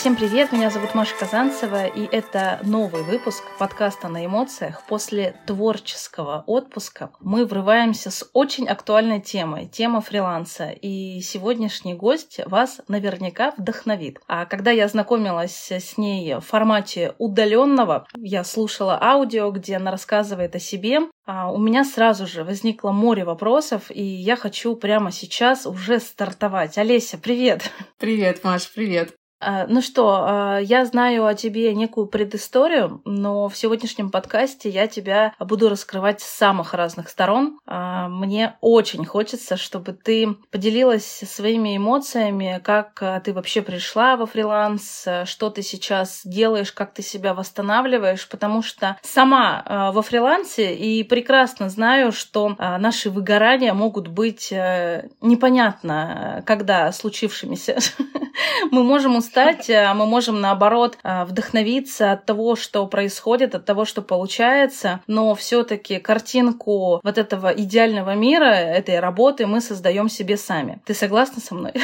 Всем привет, меня зовут Маша Казанцева, и это новый выпуск подкаста на эмоциях. После творческого отпуска мы врываемся с очень актуальной темой, тема фриланса. И сегодняшний гость вас наверняка вдохновит. А когда я знакомилась с ней в формате удаленного, я слушала аудио, где она рассказывает о себе, а у меня сразу же возникло море вопросов, и я хочу прямо сейчас уже стартовать. Олеся, привет! Привет, Маш, привет! А, ну что, а, я знаю о тебе некую предысторию, но в сегодняшнем подкасте я тебя буду раскрывать с самых разных сторон. А, мне очень хочется, чтобы ты поделилась своими эмоциями, как ты вообще пришла во фриланс, что ты сейчас делаешь, как ты себя восстанавливаешь, потому что сама во фрилансе и прекрасно знаю, что наши выгорания могут быть э, непонятно, когда случившимися. Мы можем устать, а мы можем, наоборот, а, вдохновиться от того, что происходит, от того, что получается, но все-таки картинку вот этого идеального мира, этой работы мы создаем себе сами. Ты согласна со мной?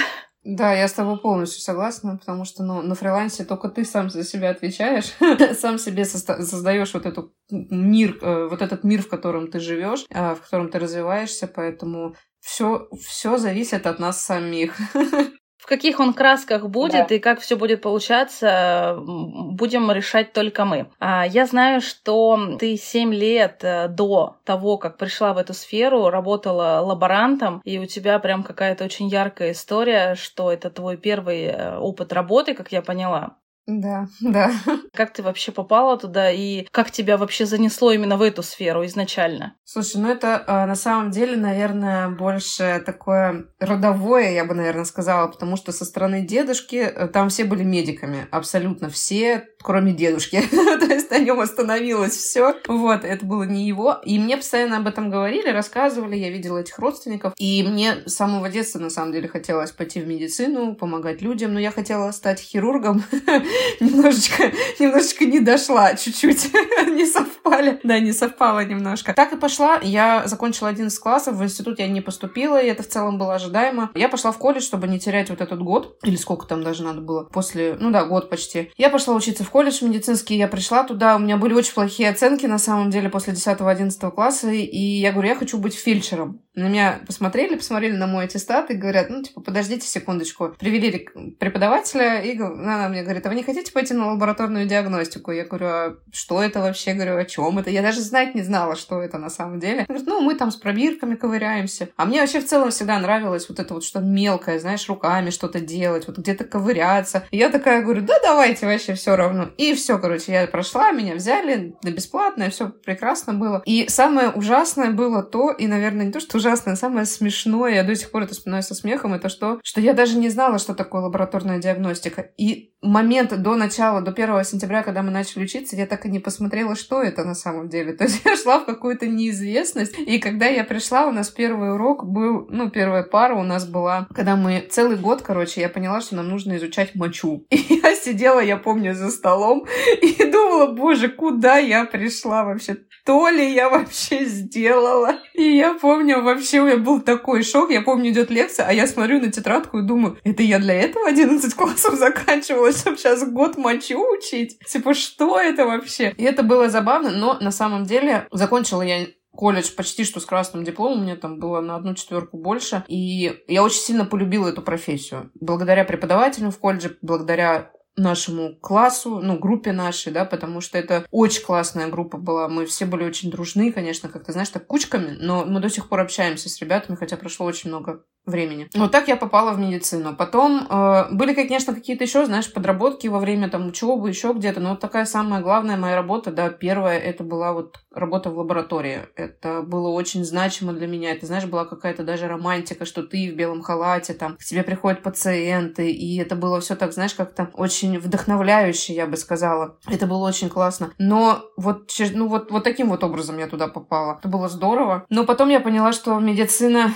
Да, я с тобой полностью согласна, потому что ну, на фрилансе только ты сам за себя отвечаешь, сам себе создаешь вот этот мир, э, вот этот мир, в котором ты живешь, в котором ты развиваешься, поэтому все, все зависит от нас самих. В каких он красках будет да. и как все будет получаться, будем решать только мы. А, я знаю, что ты 7 лет э, до того, как пришла в эту сферу, работала лаборантом, и у тебя прям какая-то очень яркая история, что это твой первый э, опыт работы, как я поняла. Да, да. Как ты вообще попала туда и как тебя вообще занесло именно в эту сферу изначально? Слушай, ну это э, на самом деле, наверное, больше такое родовое, я бы, наверное, сказала, потому что со стороны дедушки э, там все были медиками, абсолютно все, кроме дедушки. То есть на нем остановилось все. Вот, это было не его. И мне постоянно об этом говорили, рассказывали, я видела этих родственников. И мне с самого детства, на самом деле, хотелось пойти в медицину, помогать людям, но я хотела стать хирургом немножечко, немножечко не дошла, чуть-чуть не совпали. Да, не совпало немножко. Так и пошла. Я закончила 11 классов, в институт я не поступила, и это в целом было ожидаемо. Я пошла в колледж, чтобы не терять вот этот год, или сколько там даже надо было, после, ну да, год почти. Я пошла учиться в колледж медицинский, я пришла туда, у меня были очень плохие оценки, на самом деле, после 10-11 класса, и я говорю, я хочу быть фельдшером. На меня посмотрели, посмотрели на мой аттестат и говорят, ну, типа, подождите секундочку. Привели преподавателя, и она мне говорит, а вы не хотите пойти на лабораторную диагностику? Я говорю, а что это вообще? Говорю, о чем это? Я даже знать не знала, что это на самом деле. Она говорит, ну, мы там с пробирками ковыряемся. А мне вообще в целом всегда нравилось вот это вот что мелкое, знаешь, руками что-то делать, вот где-то ковыряться. И я такая говорю, да давайте вообще все равно. И все, короче, я прошла, меня взяли, да бесплатно, все прекрасно было. И самое ужасное было то, и, наверное, не то, что ужасное, а самое смешное, я до сих пор это вспоминаю со смехом, это что, что я даже не знала, что такое лабораторная диагностика. И момент до начала, до 1 сентября, когда мы начали учиться, я так и не посмотрела, что это на самом деле. То есть я шла в какую-то неизвестность. И когда я пришла, у нас первый урок был, ну, первая пара у нас была, когда мы целый год, короче, я поняла, что нам нужно изучать мочу. И я сидела, я помню, за столом и думала, боже, куда я пришла вообще? То ли я вообще сделала? И я помню, вообще у меня был такой шок. Я помню, идет лекция, а я смотрю на тетрадку и думаю, это я для этого 11 классов заканчивала, чтобы сейчас год мочу учить? Типа, что это вообще? И это было забавно, но на самом деле закончила я колледж почти что с красным дипломом, мне там было на одну четверку больше. И я очень сильно полюбила эту профессию. Благодаря преподавателям в колледже, благодаря нашему классу, ну, группе нашей, да, потому что это очень классная группа была. Мы все были очень дружны, конечно, как ты знаешь, так кучками, но мы до сих пор общаемся с ребятами, хотя прошло очень много времени. Вот так я попала в медицину. Потом э, были, конечно, какие-то еще, знаешь, подработки во время там учебы, еще где-то. Но вот такая самая главная моя работа, да, первая, это была вот работа в лаборатории. Это было очень значимо для меня. Это, знаешь, была какая-то даже романтика, что ты в белом халате, там, к тебе приходят пациенты, и это было все так, знаешь, как-то очень вдохновляюще, я бы сказала. Это было очень классно. Но вот, ну, вот, вот таким вот образом я туда попала. Это было здорово. Но потом я поняла, что медицина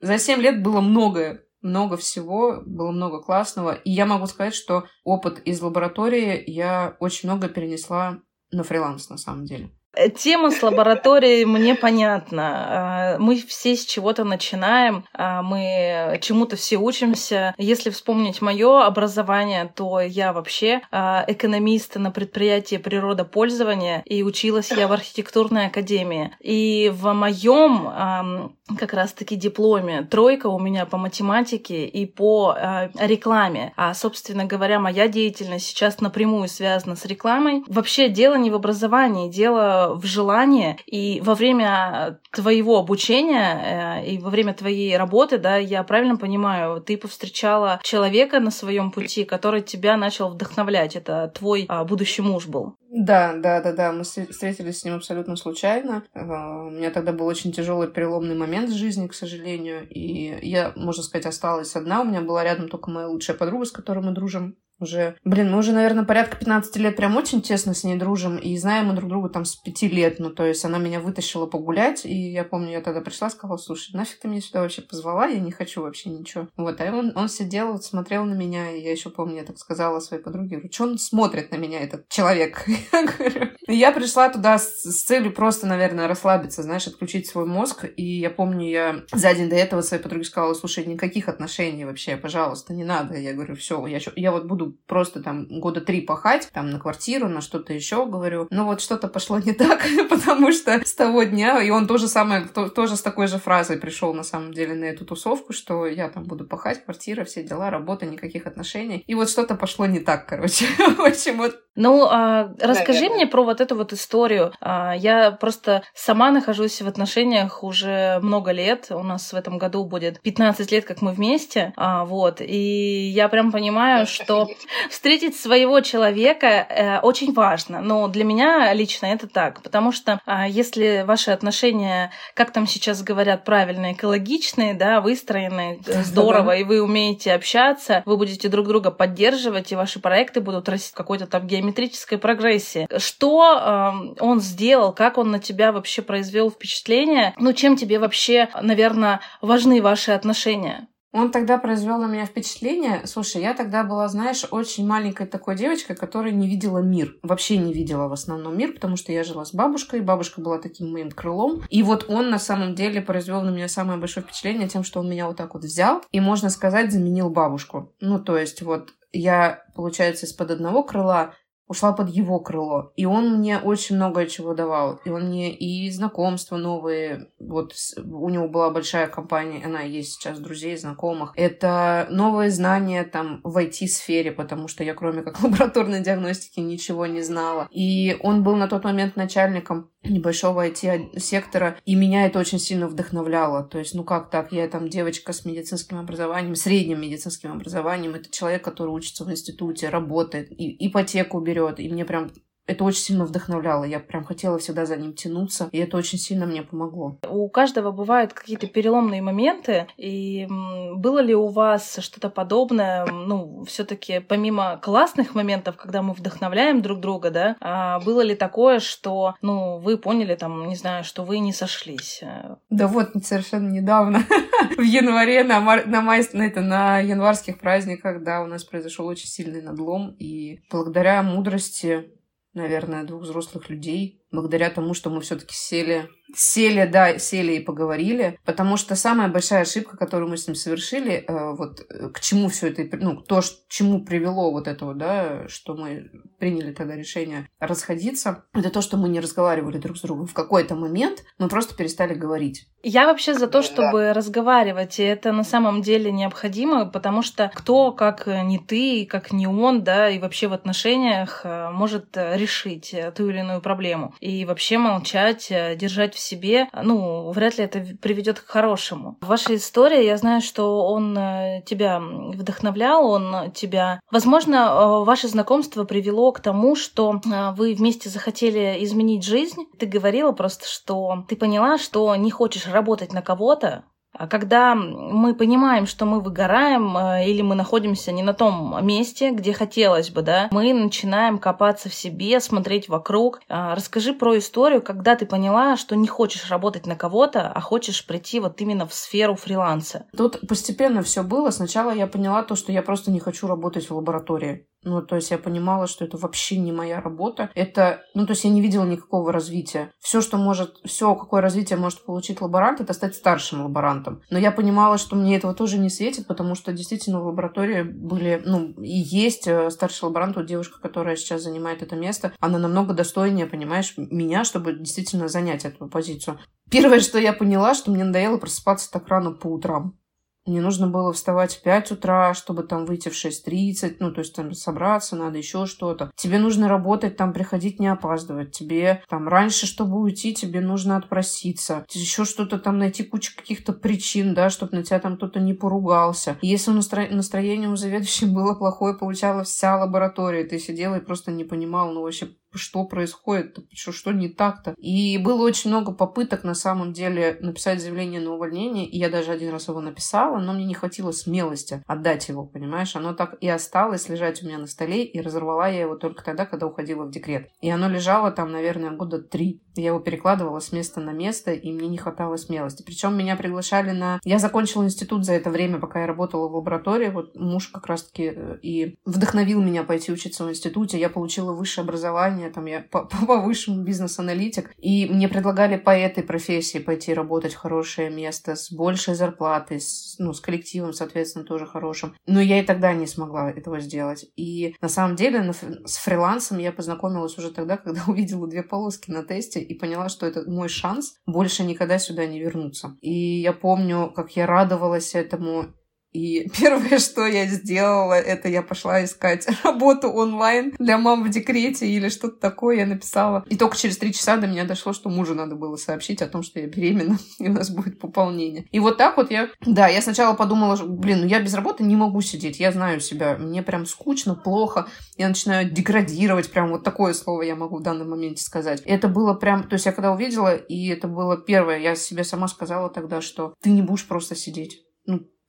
за 7 лет было многое, много всего, было много классного. И я могу сказать, что опыт из лаборатории я очень много перенесла на фриланс, на самом деле. Тема с лабораторией мне понятна. А, мы все с чего-то начинаем, а, мы чему-то все учимся. Если вспомнить мое образование, то я вообще экономист на предприятии природопользования, и училась я в архитектурной академии. И в моем как раз-таки дипломе тройка у меня по математике и по рекламе. А, собственно говоря, моя деятельность сейчас напрямую связана с рекламой. Вообще дело не в образовании, дело в желание, и во время твоего обучения э, и во время твоей работы, да, я правильно понимаю, ты повстречала человека на своем пути, который тебя начал вдохновлять. Это твой а, будущий муж был. Да, да, да, да. Мы встретились с ним абсолютно случайно. Э, у меня тогда был очень тяжелый переломный момент в жизни, к сожалению. И я, можно сказать, осталась одна. У меня была рядом только моя лучшая подруга, с которой мы дружим уже, блин, мы уже, наверное, порядка 15 лет прям очень тесно с ней дружим, и знаем мы друг друга там с 5 лет, ну, то есть она меня вытащила погулять, и я помню, я тогда пришла, сказала, слушай, нафиг ты меня сюда вообще позвала, я не хочу вообще ничего. Вот, а он, он сидел, вот, смотрел на меня, и я еще помню, я так сказала своей подруге, говорю, что он смотрит на меня, этот человек? Я пришла туда с, с целью просто, наверное, расслабиться, знаешь, отключить свой мозг, и я помню, я за день до этого своей подруге сказала, слушай, никаких отношений вообще, пожалуйста, не надо. Я говорю, все, я, я вот буду просто там года три пахать, там на квартиру, на что-то еще, говорю. Но вот что-то пошло не так, потому что с того дня, и он тоже самое, то, тоже с такой же фразой пришел на самом деле на эту тусовку, что я там буду пахать, квартира, все дела, работа, никаких отношений. И вот что-то пошло не так, короче. В общем, вот ну, а, расскажи Наверное. мне про вот эту вот историю. А, я просто сама нахожусь в отношениях уже много лет. У нас в этом году будет 15 лет, как мы вместе. А, вот. И я прям понимаю, что встретить своего человека э, очень важно. Но для меня лично это так. Потому что а, если ваши отношения, как там сейчас говорят, правильно, экологичные, да, выстроены здорово, и вы умеете общаться, вы будете друг друга поддерживать, и ваши проекты будут расти в какой-то там геометрической прогрессии. Что э, он сделал, как он на тебя вообще произвел впечатление? Ну, чем тебе вообще, наверное, важны ваши отношения? Он тогда произвел на меня впечатление. Слушай, я тогда была, знаешь, очень маленькой такой девочкой, которая не видела мир. Вообще не видела в основном мир, потому что я жила с бабушкой. Бабушка была таким моим крылом. И вот он на самом деле произвел на меня самое большое впечатление тем, что он меня вот так вот взял и, можно сказать, заменил бабушку. Ну, то есть вот я, получается, из-под одного крыла ушла под его крыло. И он мне очень много чего давал. И он мне и знакомства новые. Вот у него была большая компания, она есть сейчас друзей, знакомых. Это новые знания там в IT-сфере, потому что я кроме как лабораторной диагностики ничего не знала. И он был на тот момент начальником небольшого IT-сектора, и меня это очень сильно вдохновляло. То есть, ну как так, я там девочка с медицинским образованием, средним медицинским образованием, это человек, который учится в институте, работает, и ипотеку берет, и мне прям это очень сильно вдохновляло. Я прям хотела всегда за ним тянуться, и это очень сильно мне помогло. У каждого бывают какие-то переломные моменты, и было ли у вас что-то подобное, ну, все таки помимо классных моментов, когда мы вдохновляем друг друга, да, а было ли такое, что, ну, вы поняли, там, не знаю, что вы не сошлись? Да вот, совершенно недавно, в январе, на, мар... на, май... на, это, на январских праздниках, да, у нас произошел очень сильный надлом, и благодаря мудрости наверное, двух взрослых людей, благодаря тому, что мы все-таки сели Сели, да, сели и поговорили, потому что самая большая ошибка, которую мы с ним совершили, э, вот э, к чему все это, ну, то, к чему привело вот этого, да, что мы приняли тогда решение расходиться, это то, что мы не разговаривали друг с другом. В какой-то момент мы просто перестали говорить. Я вообще за то, чтобы да. разговаривать, и это на самом деле необходимо, потому что кто, как не ты, как не он, да, и вообще в отношениях э, может решить ту или иную проблему. И вообще молчать, держать в себе, ну, вряд ли это приведет к хорошему. Ваша история, я знаю, что он э, тебя вдохновлял, он тебя... Возможно, э, ваше знакомство привело к тому, что э, вы вместе захотели изменить жизнь. Ты говорила просто, что ты поняла, что не хочешь работать на кого-то, когда мы понимаем, что мы выгораем э, или мы находимся не на том месте, где хотелось бы, да, мы начинаем копаться в себе, смотреть вокруг. А, расскажи про историю, когда ты поняла, что не хочешь работать на кого-то, а хочешь прийти вот именно в сферу фриланса. Тут постепенно все было. Сначала я поняла то, что я просто не хочу работать в лаборатории. Ну, то есть я понимала, что это вообще не моя работа. Это, ну, то есть я не видела никакого развития. Все, что может, все, какое развитие может получить лаборант, это стать старшим лаборантом. Но я понимала, что мне этого тоже не светит, потому что действительно в лаборатории были, ну, и есть э, старший лаборант, вот девушка, которая сейчас занимает это место, она намного достойнее, понимаешь, меня, чтобы действительно занять эту позицию. Первое, что я поняла, что мне надоело просыпаться так рано по утрам. Мне нужно было вставать в 5 утра, чтобы там выйти в 6.30, ну, то есть там собраться надо, еще что-то. Тебе нужно работать, там приходить, не опаздывать. Тебе там раньше, чтобы уйти, тебе нужно отпроситься. Еще что-то там найти кучу каких-то причин, да, чтобы на тебя там кто-то не поругался. Если настро... настроение у заведующей было плохое, получала вся лаборатория. Ты сидела и просто не понимала, ну, вообще, что происходит, что, что не так-то. И было очень много попыток, на самом деле, написать заявление на увольнение, и я даже один раз его написала, но мне не хватило смелости отдать его, понимаешь? Оно так и осталось лежать у меня на столе, и разорвала я его только тогда, когда уходила в декрет. И оно лежало там, наверное, года три. Я его перекладывала с места на место, и мне не хватало смелости. Причем меня приглашали на... Я закончила институт за это время, пока я работала в лаборатории. Вот муж как раз-таки э, и вдохновил меня пойти учиться в институте. Я получила высшее образование, там я по, по бизнес-аналитик, и мне предлагали по этой профессии пойти работать в хорошее место с большей зарплатой, с, ну, с коллективом, соответственно, тоже хорошим. Но я и тогда не смогла этого сделать. И на самом деле на, с фрилансом я познакомилась уже тогда, когда увидела две полоски на тесте и поняла, что это мой шанс больше никогда сюда не вернуться. И я помню, как я радовалась этому, и первое, что я сделала, это я пошла искать работу онлайн для мам в декрете или что-то такое я написала. И только через три часа до меня дошло, что мужу надо было сообщить о том, что я беременна, и у нас будет пополнение. И вот так вот я... Да, я сначала подумала, блин, ну я без работы не могу сидеть, я знаю себя, мне прям скучно, плохо, я начинаю деградировать, прям вот такое слово я могу в данном моменте сказать. Это было прям... То есть я когда увидела, и это было первое, я себе сама сказала тогда, что ты не будешь просто сидеть.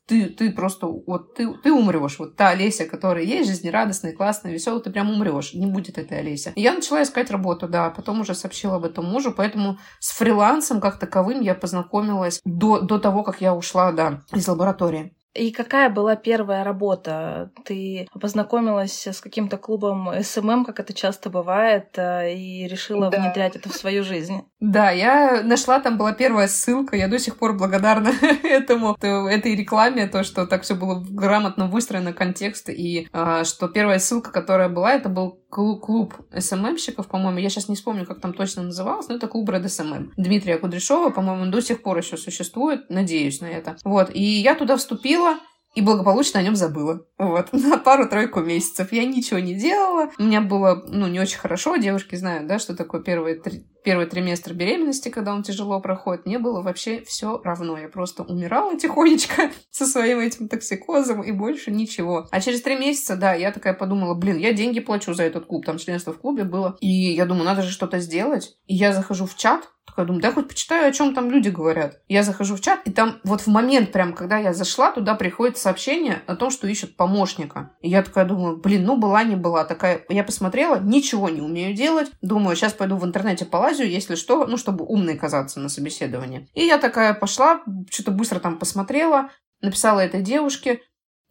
Ты, ты просто, вот ты, ты умрешь. Вот та Олеся, которая есть, жизнерадостная, классная, веселая, ты прям умрешь. Не будет этой Олеся. И я начала искать работу, да, потом уже сообщила об этом мужу, поэтому с фрилансом как таковым я познакомилась до, до того, как я ушла, да, из лаборатории. И какая была первая работа? Ты познакомилась с каким-то клубом СММ, как это часто бывает, э, и решила да. внедрять это в свою жизнь? Да, я нашла, там была первая ссылка, я до сих пор благодарна этому, этой рекламе, то, что так все было грамотно выстроено, контекст, и а, что первая ссылка, которая была, это был клуб СММщиков, по-моему, я сейчас не вспомню, как там точно называлось, но это клуб Red SMM. Дмитрия Кудряшова, по-моему, до сих пор еще существует, надеюсь на это. Вот, и я туда вступила, и благополучно о нем забыла. Вот, на пару-тройку месяцев. Я ничего не делала. У меня было, ну, не очень хорошо. Девушки знают, да, что такое первый, три, первый триместр беременности, когда он тяжело проходит. Мне было вообще все равно. Я просто умирала тихонечко со своим этим токсикозом и больше ничего. А через три месяца, да, я такая подумала, блин, я деньги плачу за этот клуб. Там членство в клубе было. И я думаю, надо же что-то сделать. И я захожу в чат, такая думаю, да хоть почитаю, о чем там люди говорят. Я захожу в чат, и там вот в момент прям, когда я зашла, туда приходит сообщение о том, что ищут помощника. И я такая думаю, блин, ну была не была. Такая, я посмотрела, ничего не умею делать. Думаю, сейчас пойду в интернете полазю, если что, ну, чтобы умной казаться на собеседовании. И я такая пошла, что-то быстро там посмотрела, написала этой девушке,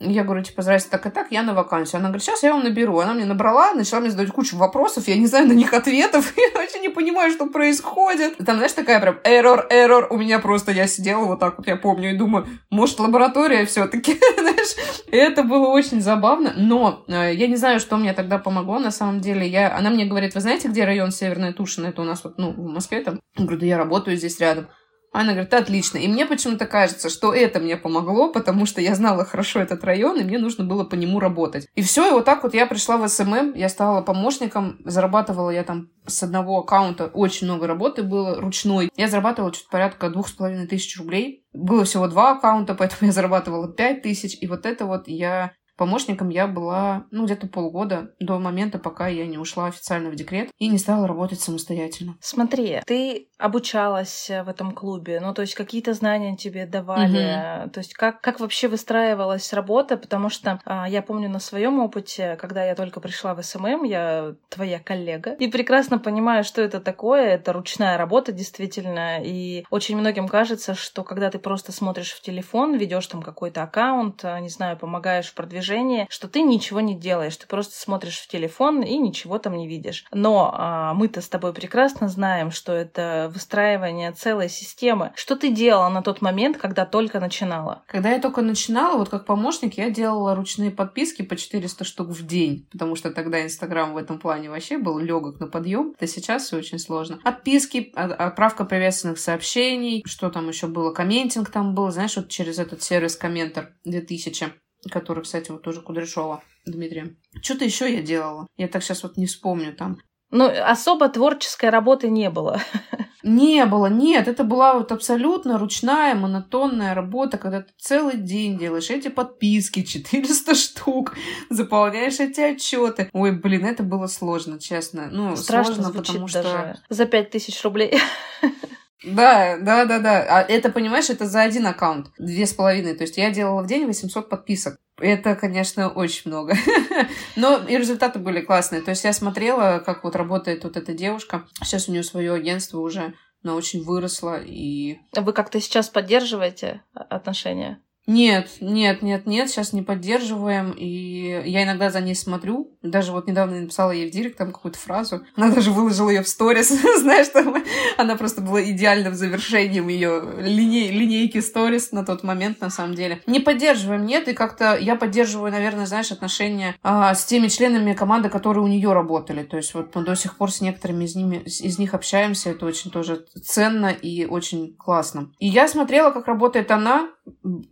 я говорю, типа, здрасте, так и так, я на вакансию. Она говорит, сейчас я вам наберу. Она мне набрала, начала мне задавать кучу вопросов, я не знаю на них ответов, я вообще не понимаю, что происходит. Там, знаешь, такая прям error, error. У меня просто, я сидела вот так вот, я помню, и думаю, может, лаборатория все таки знаешь. Это было очень забавно, но э, я не знаю, что мне тогда помогло, на самом деле. Я... Она мне говорит, вы знаете, где район Северная Тушина? Это у нас вот, ну, в Москве там. Я говорю, да я работаю здесь рядом. Она говорит, отлично. И мне почему-то кажется, что это мне помогло, потому что я знала хорошо этот район, и мне нужно было по нему работать. И все, и вот так вот я пришла в СММ, я стала помощником, зарабатывала я там с одного аккаунта очень много работы было ручной. Я зарабатывала чуть порядка двух с половиной тысяч рублей. Было всего два аккаунта, поэтому я зарабатывала пять тысяч. И вот это вот я Помощником я была, ну, где-то полгода до момента, пока я не ушла официально в декрет и не стала работать самостоятельно. Смотри, ты обучалась в этом клубе, ну, то есть какие-то знания тебе давали, угу. то есть как, как вообще выстраивалась работа, потому что а, я помню на своем опыте, когда я только пришла в СММ, я твоя коллега, и прекрасно понимаю, что это такое, это ручная работа действительно, и очень многим кажется, что когда ты просто смотришь в телефон, ведешь там какой-то аккаунт, не знаю, помогаешь в продвижении унижение, что ты ничего не делаешь, ты просто смотришь в телефон и ничего там не видишь. Но а, мы-то с тобой прекрасно знаем, что это выстраивание целой системы. Что ты делала на тот момент, когда только начинала? Когда я только начинала, вот как помощник, я делала ручные подписки по 400 штук в день, потому что тогда Инстаграм в этом плане вообще был легок на подъем. Это сейчас все очень сложно. Отписки, отправка приветственных сообщений, что там еще было, комментинг там был, знаешь, вот через этот сервис Комментор 2000 который, кстати, вот тоже Кудряшова Дмитрия. Что-то еще я делала. Я так сейчас вот не вспомню там. Ну, особо творческой работы не было. Не было, нет, это была вот абсолютно ручная, монотонная работа, когда ты целый день делаешь эти подписки, 400 штук, заполняешь эти отчеты. Ой, блин, это было сложно, честно. Ну, Страшно сложно, потому что... Даже за 5000 рублей. Да, да, да, да. А это, понимаешь, это за один аккаунт. Две с половиной. То есть я делала в день 800 подписок. Это, конечно, очень много. Но и результаты были классные. То есть я смотрела, как вот работает вот эта девушка. Сейчас у нее свое агентство уже, она очень выросла. И... Вы как-то сейчас поддерживаете отношения? Нет, нет, нет, нет, сейчас не поддерживаем, и я иногда за ней смотрю. Даже вот недавно написала ей в директ там какую-то фразу. Она даже выложила ее в сторис, знаешь, там она просто была идеальным завершением ее линей, линейки сторис на тот момент, на самом деле. Не поддерживаем, нет, и как-то я поддерживаю, наверное, знаешь, отношения а, с теми членами команды, которые у нее работали. То есть вот мы до сих пор с некоторыми из, ними, из них общаемся, это очень тоже ценно и очень классно. И я смотрела, как работает она,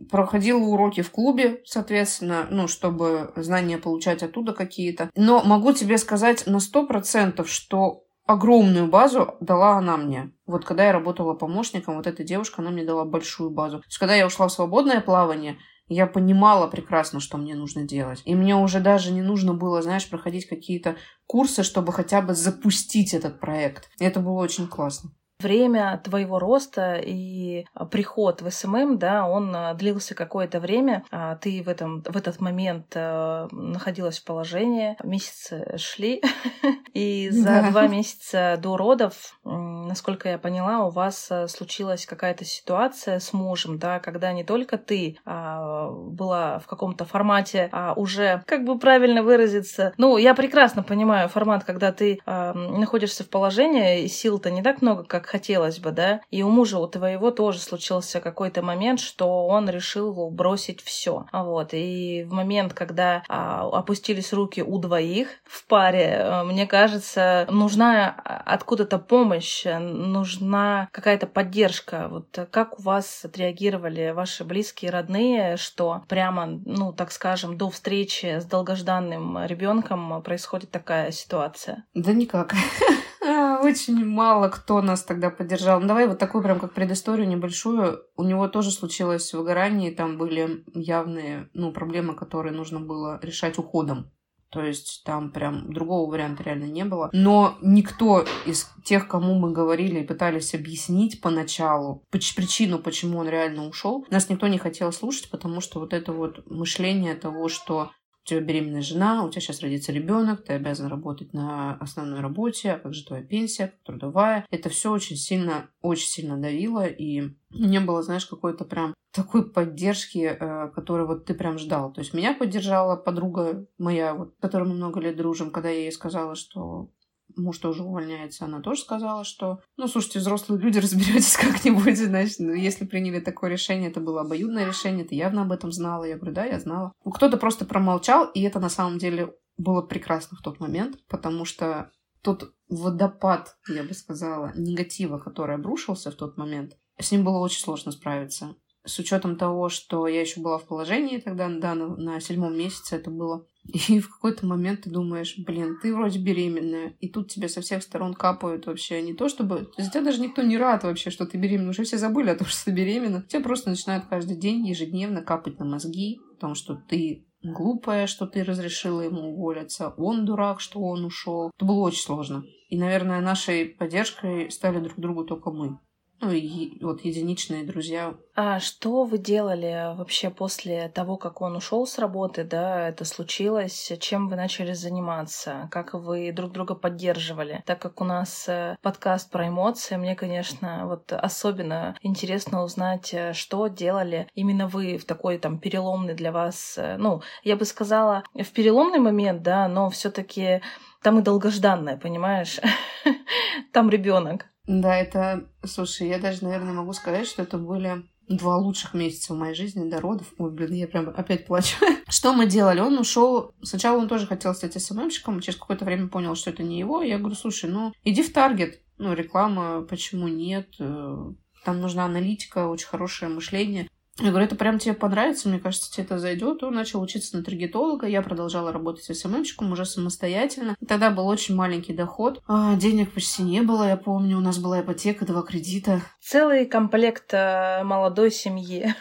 проходила уроки в клубе, соответственно, ну, чтобы знания получать оттуда какие-то. Но могу тебе сказать на сто процентов, что огромную базу дала она мне. Вот когда я работала помощником, вот эта девушка, она мне дала большую базу. То есть, когда я ушла в свободное плавание, я понимала прекрасно, что мне нужно делать. И мне уже даже не нужно было, знаешь, проходить какие-то курсы, чтобы хотя бы запустить этот проект. И это было очень классно время твоего роста и а, приход в СММ, да, он а, длился какое-то время, а ты в, этом, в этот момент э, находилась в положении, месяцы шли, и за два месяца до родов, насколько я поняла, у вас случилась какая-то ситуация с мужем, да, когда не только ты а, была в каком-то формате, а уже, как бы правильно выразиться, ну, я прекрасно понимаю формат, когда ты а, находишься в положении, и сил-то не так много, как хотелось бы, да, и у мужа у твоего тоже случился какой-то момент, что он решил бросить все, вот, и в момент, когда а, опустились руки у двоих в паре, э, мне кажется, нужна откуда-то помощь, нужна какая-то поддержка, вот как у вас отреагировали ваши близкие, родные, что прямо, ну, так скажем, до встречи с долгожданным ребенком происходит такая ситуация? Да никак. Очень мало кто нас тогда поддержал. Ну, давай вот такую прям как предысторию небольшую. У него тоже случилось выгорание, и там были явные ну, проблемы, которые нужно было решать уходом. То есть там прям другого варианта реально не было. Но никто из тех, кому мы говорили и пытались объяснить поначалу причину, почему он реально ушел, нас никто не хотел слушать, потому что вот это вот мышление того, что у тебя беременная жена, у тебя сейчас родится ребенок, ты обязан работать на основной работе, а как же твоя пенсия, трудовая. Это все очень сильно, очень сильно давило, и не было, знаешь, какой-то прям такой поддержки, э, которой вот ты прям ждал. То есть меня поддержала подруга моя, вот, с которой мы много лет дружим, когда я ей сказала, что муж тоже увольняется, она тоже сказала, что, ну, слушайте, взрослые люди, разберетесь как-нибудь, значит, ну, если приняли такое решение, это было обоюдное решение, ты явно об этом знала. Я говорю, да, я знала. Ну, кто-то просто промолчал, и это на самом деле было прекрасно в тот момент, потому что тот водопад, я бы сказала, негатива, который обрушился в тот момент, с ним было очень сложно справиться. С учетом того, что я еще была в положении тогда, да, на, на седьмом месяце это было. И в какой-то момент ты думаешь, блин, ты вроде беременная, и тут тебе со всех сторон капают вообще не то, чтобы... То есть тебя даже никто не рад вообще, что ты беременна. Уже все забыли о том, что ты беременна. Тебя просто начинают каждый день ежедневно капать на мозги, потому что ты глупая, что ты разрешила ему уволиться, он дурак, что он ушел. Это было очень сложно. И, наверное, нашей поддержкой стали друг другу только мы. Ну и вот единичные друзья. А что вы делали вообще после того, как он ушел с работы, да, это случилось? Чем вы начали заниматься? Как вы друг друга поддерживали? Так как у нас э, подкаст про эмоции, мне, конечно, вот особенно интересно узнать, э, что делали именно вы в такой там переломный для вас, э, ну, я бы сказала, в переломный момент, да, но все-таки там и долгожданное, понимаешь? Там ребенок. Да, это, слушай, я даже, наверное, могу сказать, что это были два лучших месяца в моей жизни до родов. Ой, блин, я прям опять плачу. что мы делали? Он ушел. Сначала он тоже хотел стать СММщиком, через какое-то время понял, что это не его. Я говорю, слушай, ну иди в Таргет. Ну, реклама, почему нет? Э, там нужна аналитика, очень хорошее мышление. Я говорю, это прям тебе понравится, мне кажется, тебе это зайдет. Он начал учиться на таргетолога, я продолжала работать СММщиком уже самостоятельно. Тогда был очень маленький доход, а, денег почти не было, я помню, у нас была ипотека, два кредита. Целый комплект э, молодой семьи.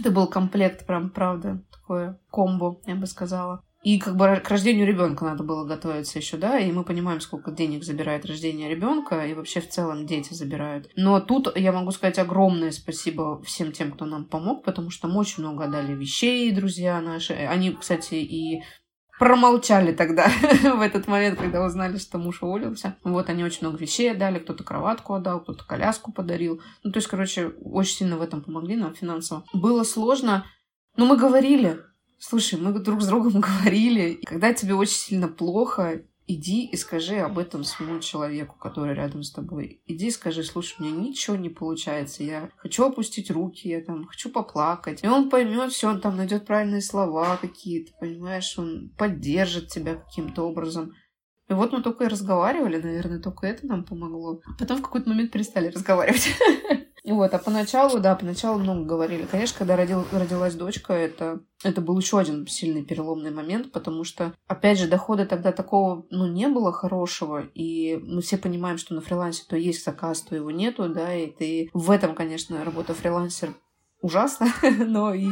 Это был комплект, прям, правда, такое комбо, я бы сказала. И как бы к рождению ребенка надо было готовиться еще, да, и мы понимаем, сколько денег забирает рождение ребенка, и вообще в целом дети забирают. Но тут я могу сказать огромное спасибо всем тем, кто нам помог, потому что мы очень много дали вещей, друзья наши. Они, кстати, и промолчали тогда, в этот момент, когда узнали, что муж уволился. Вот, они очень много вещей отдали, кто-то кроватку отдал, кто-то коляску подарил. Ну, то есть, короче, очень сильно в этом помогли нам финансово. Было сложно, но мы говорили, Слушай, мы друг с другом говорили, когда тебе очень сильно плохо, иди и скажи об этом своему человеку, который рядом с тобой. Иди и скажи, слушай, у меня ничего не получается, я хочу опустить руки, я там хочу поплакать. И он поймет все, он там найдет правильные слова какие-то, понимаешь, он поддержит тебя каким-то образом. И вот мы только и разговаривали, наверное, только это нам помогло. Потом в какой-то момент перестали разговаривать. Вот, а поначалу, да, поначалу много говорили. Конечно, когда родил, родилась дочка, это, это был еще один сильный переломный момент, потому что, опять же, дохода тогда такого, ну, не было хорошего, и мы все понимаем, что на фрилансе то есть заказ, то его нету, да, и ты в этом, конечно, работа фрилансер ужасна, но и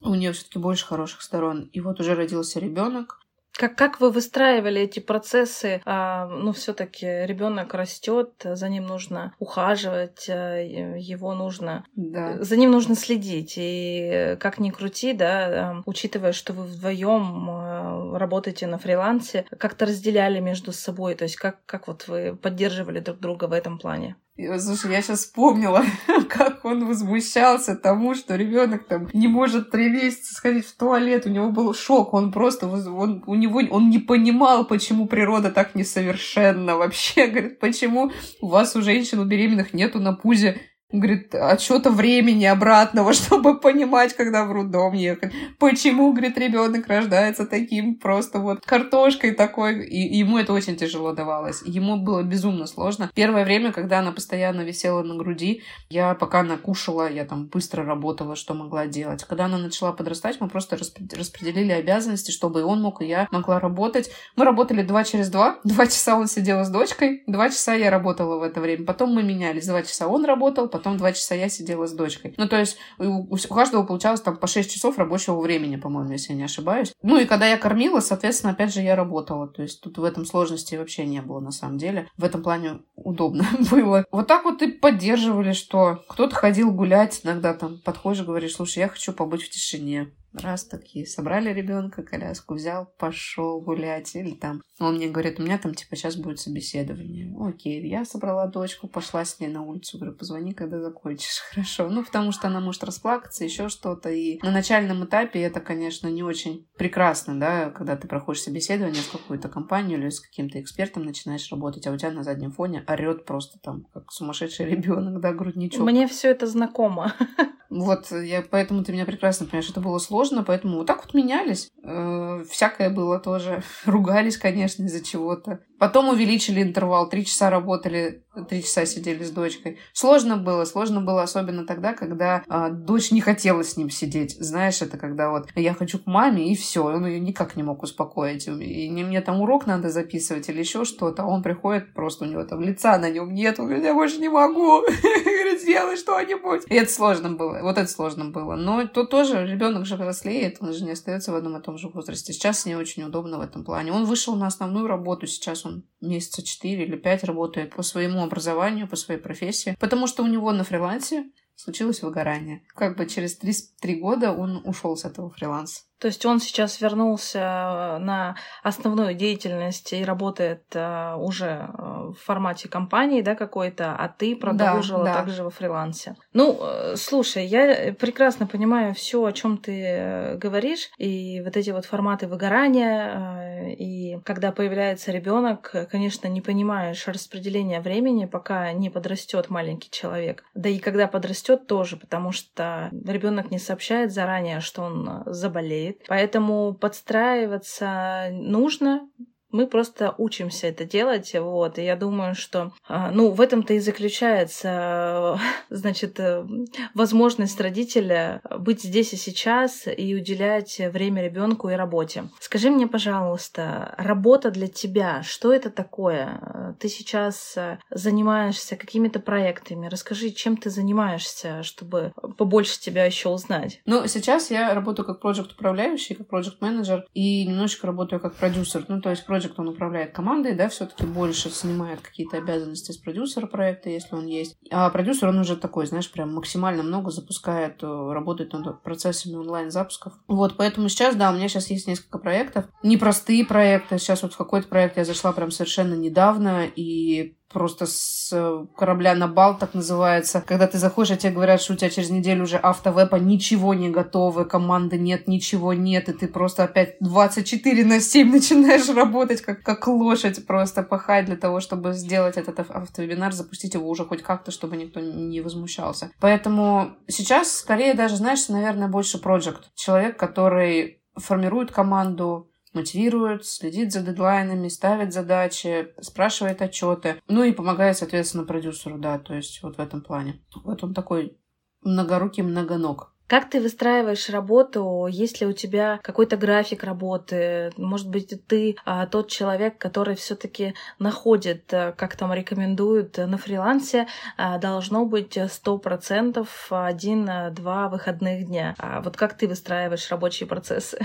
у нее все-таки больше хороших сторон. И вот уже родился ребенок, как, как вы выстраивали эти процессы? А, ну, все-таки ребенок растет, за ним нужно ухаживать, э, его нужно, да. за ним нужно следить. И как ни крути, да, учитывая, что вы вдвоем э, работаете на фрилансе, как-то разделяли между собой, то есть как, как вот вы поддерживали друг друга в этом плане? Слушай, я сейчас вспомнила, как он возмущался тому, что ребенок там не может три месяца сходить в туалет. У него был шок. Он просто, он, у него, он не понимал, почему природа так несовершенна вообще. Говорит, почему у вас у женщин, у беременных нету на пузе Говорит, отчета времени обратного, чтобы понимать, когда в роддом ехать. Почему, говорит, ребенок рождается таким просто вот картошкой такой. И ему это очень тяжело давалось. Ему было безумно сложно. Первое время, когда она постоянно висела на груди, я пока она кушала, я там быстро работала, что могла делать. Когда она начала подрастать, мы просто распределили обязанности, чтобы и он мог, и я могла работать. Мы работали два через два. Два часа он сидел с дочкой, два часа я работала в это время. Потом мы менялись. Два часа он работал, потом два часа я сидела с дочкой. Ну, то есть у, у каждого получалось там по 6 часов рабочего времени, по-моему, если я не ошибаюсь. Ну, и когда я кормила, соответственно, опять же, я работала. То есть тут в этом сложности вообще не было, на самом деле. В этом плане удобно было. Вот так вот и поддерживали, что кто-то ходил гулять, иногда там подходишь, говоришь, слушай, я хочу побыть в тишине раз такие собрали ребенка, коляску взял, пошел гулять. Или там он мне говорит, у меня там типа сейчас будет собеседование. Окей, я собрала дочку, пошла с ней на улицу. Говорю, позвони, когда закончишь. Хорошо. Ну, потому что она может расплакаться, еще что-то. И на начальном этапе это, конечно, не очень прекрасно, да, когда ты проходишь собеседование в какую-то компанию или с каким-то экспертом начинаешь работать, а у тебя на заднем фоне орет просто там, как сумасшедший ребенок, да, грудничок. Мне все это знакомо. Вот, я, поэтому ты меня прекрасно понимаешь, это было сложно, поэтому вот так вот менялись. Э, всякое было тоже. Ругались, конечно, из-за чего-то. Потом увеличили интервал. Три часа работали, три часа сидели с дочкой. Сложно было. Сложно было особенно тогда, когда э, дочь не хотела с ним сидеть. Знаешь, это когда вот я хочу к маме, и все. Он ее никак не мог успокоить. И не мне там урок надо записывать или еще что-то. А он приходит, просто у него там лица на нем нет. Он говорит, я больше не могу. Говорит, сделай что-нибудь. И это сложно было. Вот это сложно было. Но тут тоже ребенок же взрослеет, он же не остается в одном и том уже возрасте. Сейчас с ней очень удобно в этом плане. Он вышел на основную работу, сейчас он месяца 4 или 5 работает по своему образованию, по своей профессии, потому что у него на фрилансе случилось выгорание. Как бы через 3, 3 года он ушел с этого фриланса. То есть он сейчас вернулся э, на основную деятельность и работает э, уже э, в формате компании, да, какой-то, а ты продолжила да, да. также во фрилансе. Ну, слушай, я прекрасно понимаю все, о чем ты говоришь, и вот эти вот форматы выгорания, и когда появляется ребенок, конечно, не понимаешь распределения времени, пока не подрастет маленький человек. Да и когда подрастет тоже, потому что ребенок не сообщает заранее, что он заболеет болеет. Поэтому подстраиваться нужно, мы просто учимся это делать, вот, и я думаю, что, а, ну, в этом-то и заключается, значит, э, возможность родителя быть здесь и сейчас и уделять время ребенку и работе. Скажи мне, пожалуйста, работа для тебя, что это такое? Ты сейчас э, занимаешься какими-то проектами, расскажи, чем ты занимаешься, чтобы побольше тебя еще узнать. Ну, сейчас я работаю как проект управляющий, как проект менеджер и немножечко работаю как продюсер, ну, то есть Project он управляет командой, да, все-таки больше снимает какие-то обязанности с продюсера проекта, если он есть. А продюсер, он уже такой, знаешь, прям максимально много запускает, э, работает над процессами онлайн-запусков. Вот, поэтому сейчас, да, у меня сейчас есть несколько проектов. Непростые проекты. Сейчас вот в какой-то проект я зашла прям совершенно недавно, и просто с э, корабля на бал, так называется. Когда ты заходишь, а тебе говорят, что у тебя через неделю уже автовепа ничего не готовы, команды нет, ничего нет, и ты просто опять 24 на 7 начинаешь работать, как, как лошадь, просто пахать для того, чтобы сделать этот автовебинар, запустить его уже хоть как-то, чтобы никто не возмущался. Поэтому сейчас, скорее даже, знаешь, наверное, больше проект. Человек, который формирует команду, мотивирует, следит за дедлайнами, ставит задачи, спрашивает отчеты, ну и помогает, соответственно, продюсеру, да, то есть вот в этом плане. Вот он такой многорукий многоног. Как ты выстраиваешь работу? Есть ли у тебя какой-то график работы? Может быть, ты а, тот человек, который все-таки находит, а, как там рекомендуют на фрилансе, а, должно быть сто процентов один-два выходных дня. А вот как ты выстраиваешь рабочие процессы?